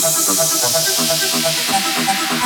Thank you.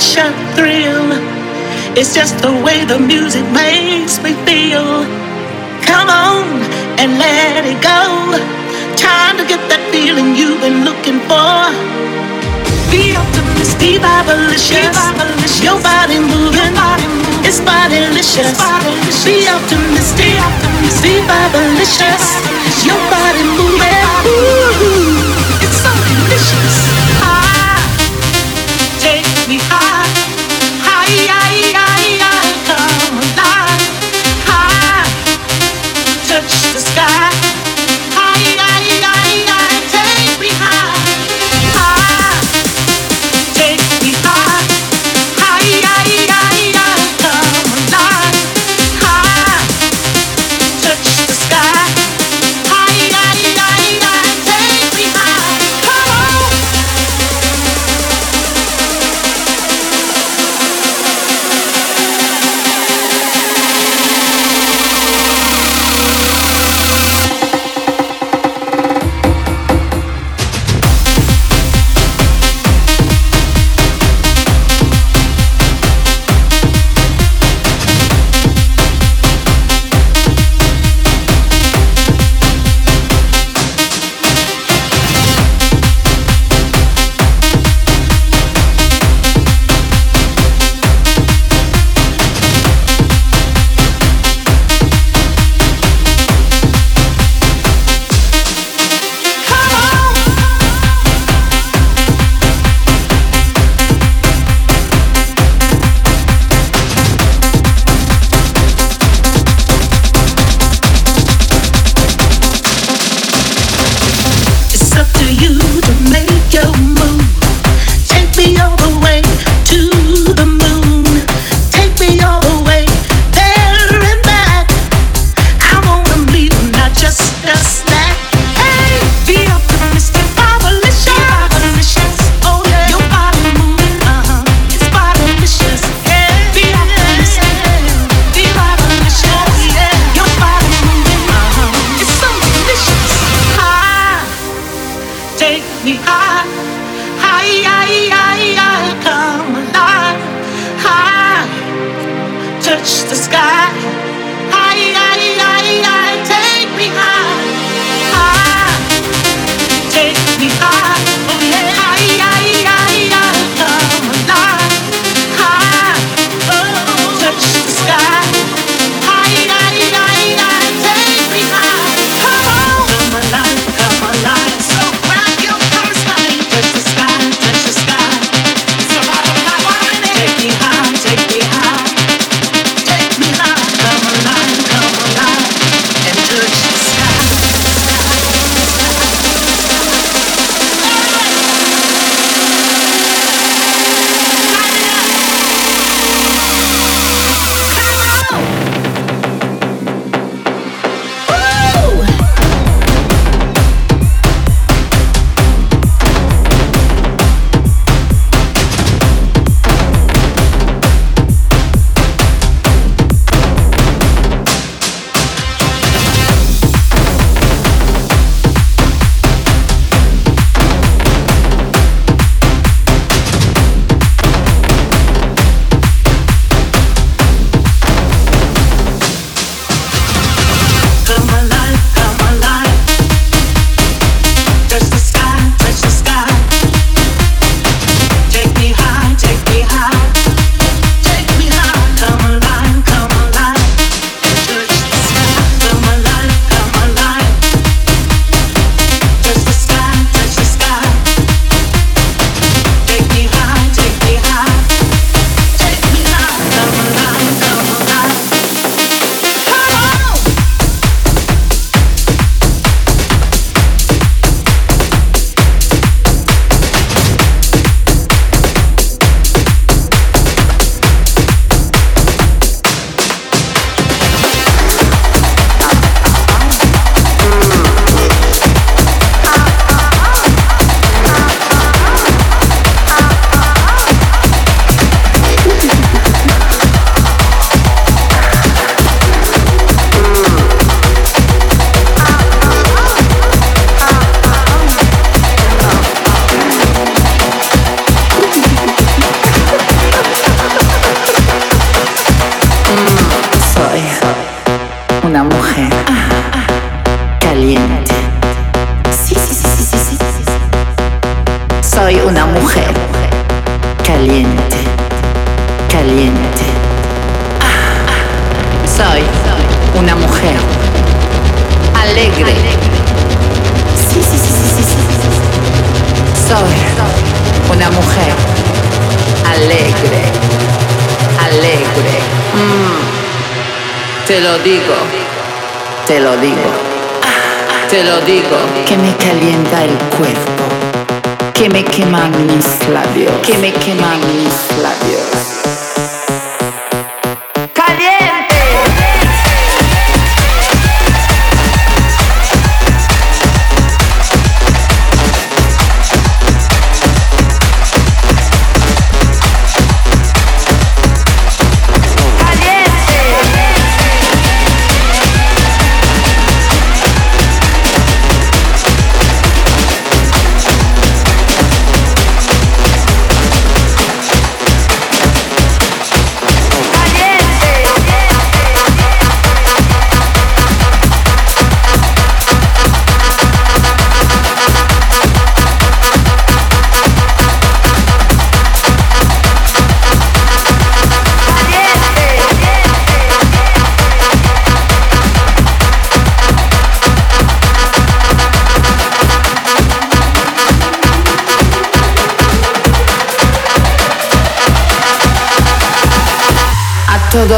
Catch a thrill. It's just the way the music makes me feel. Come on and let it go. Time to get that feeling you've been looking for. Be optimistic, be vibalicious. Your body moving, it's bodylicious. Be optimistic, be vibalicious. Your body moving, ooh,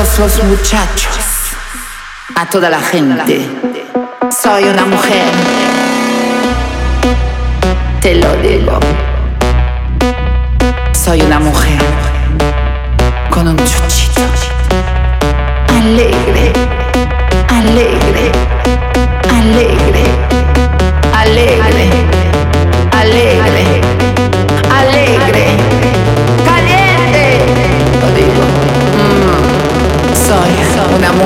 todos los muchachos, a toda la gente. Soy una mujer, te lo digo. Soy una mujer con un chuchito. Alegre, alegre, alegre, alegre, alegre. alegre.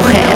mujer.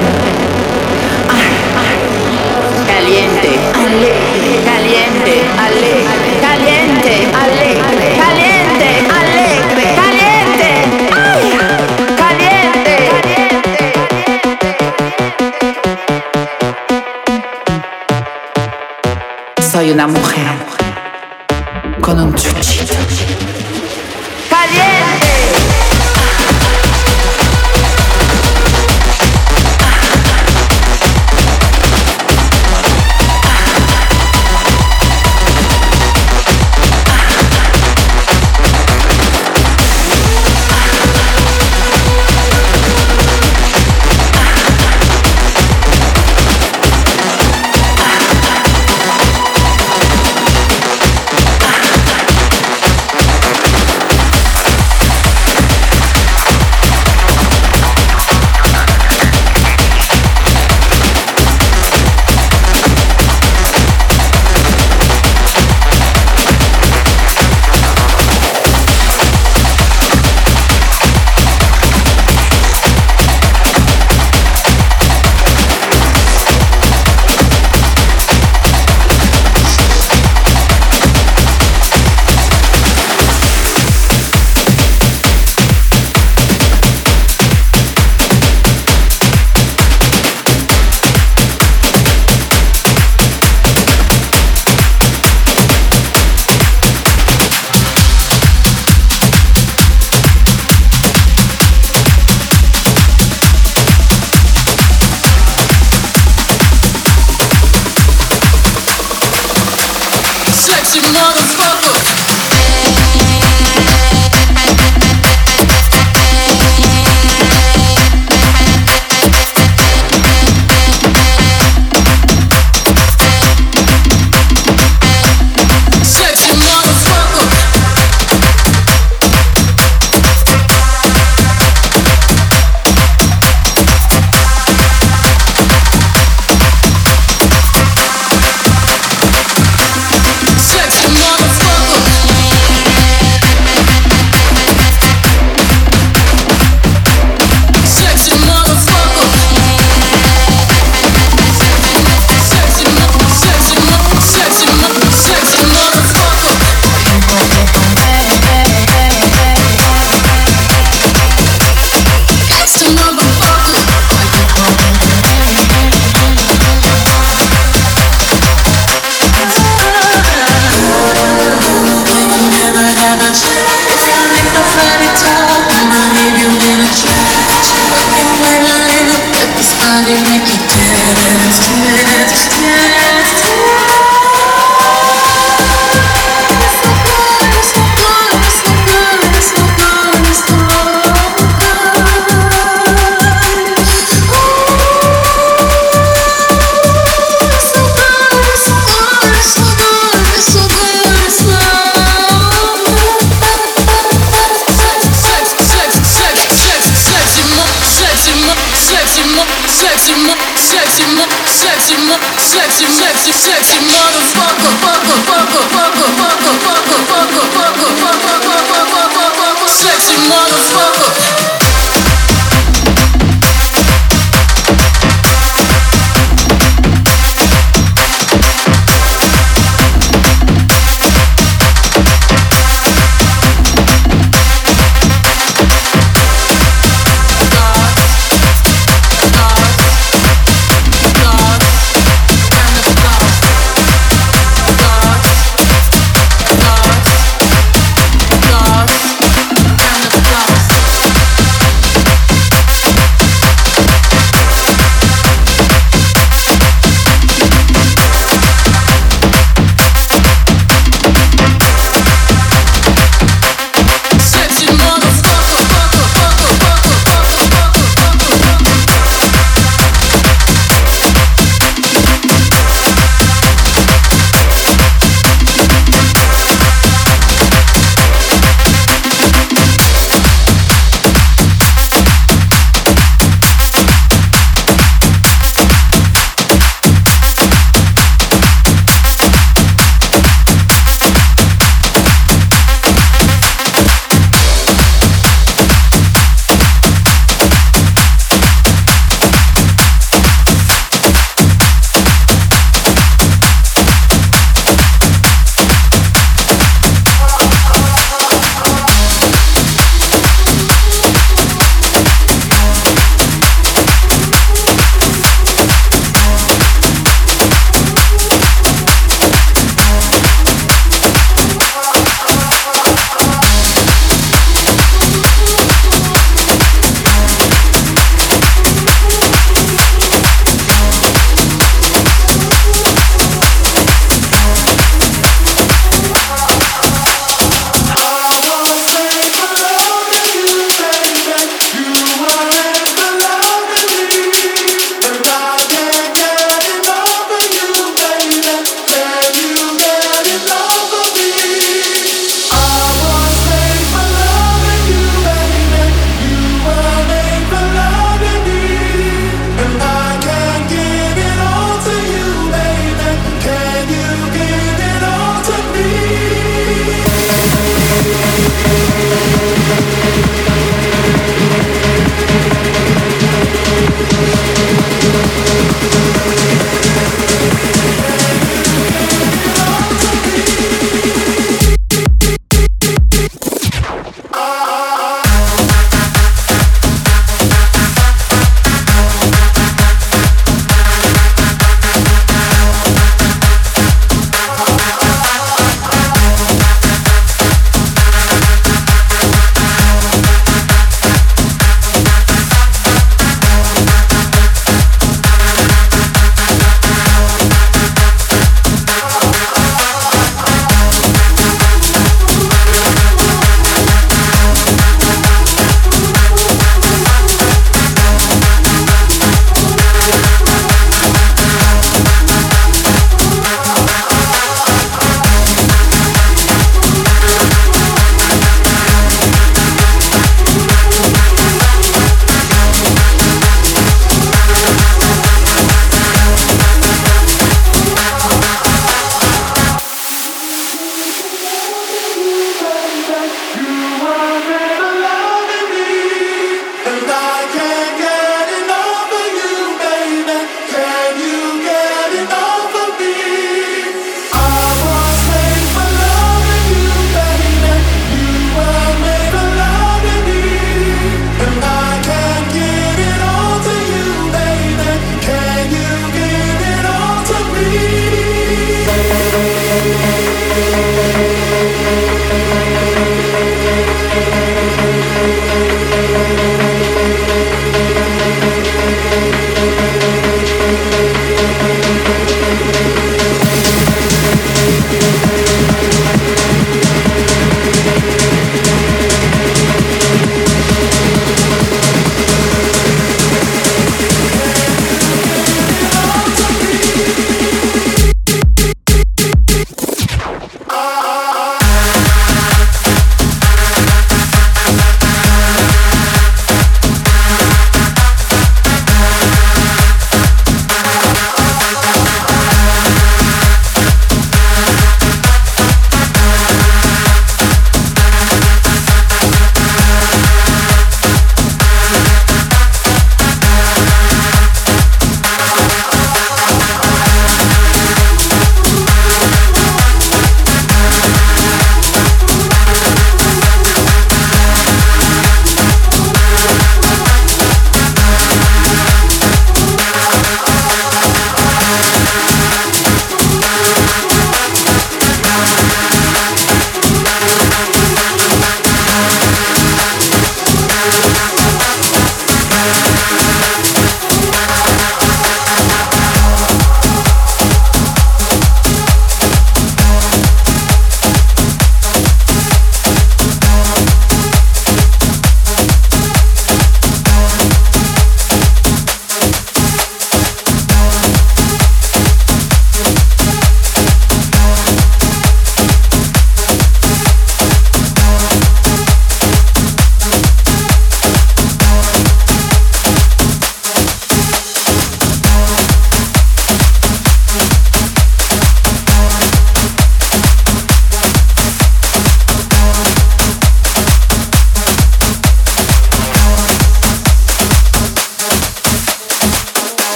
make you dance, dance.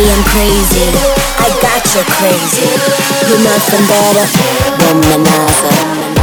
say I'm crazy. I got you crazy. You're nothing better than another.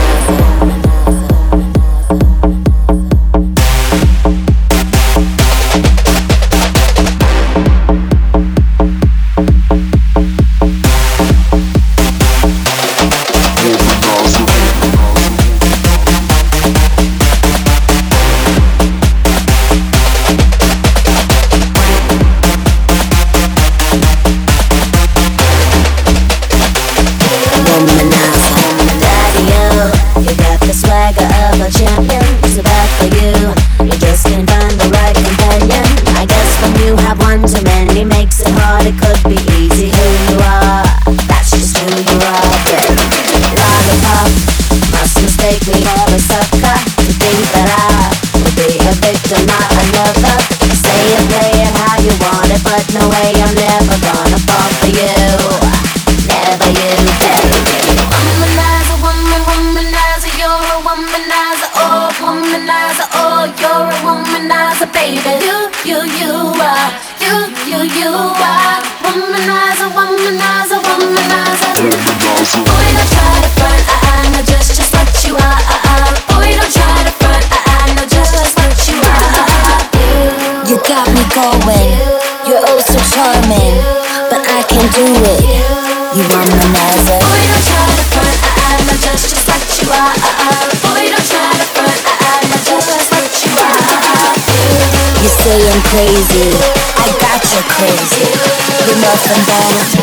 crazy. I got you crazy. With nothing better.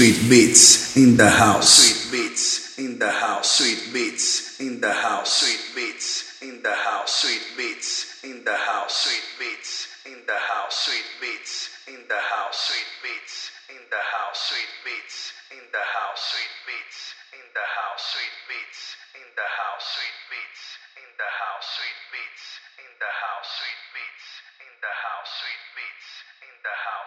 Sweet Beatz in the house. Sweet Beatz in the house. Sweet Beatz in the house. Sweet Beatz in the house. Sweet Beatz in the house. Sweet Beatz in the house. Sweet Beatz in the house. Sweet Beatz in the house. Sweet Beatz in the house. Sweet Beatz in the house. Sweet Beatz in the house. Sweet Beatz in the house. Sweet Beatz in the house. Sweet Beatz in the house. Sweet Beatz in the house.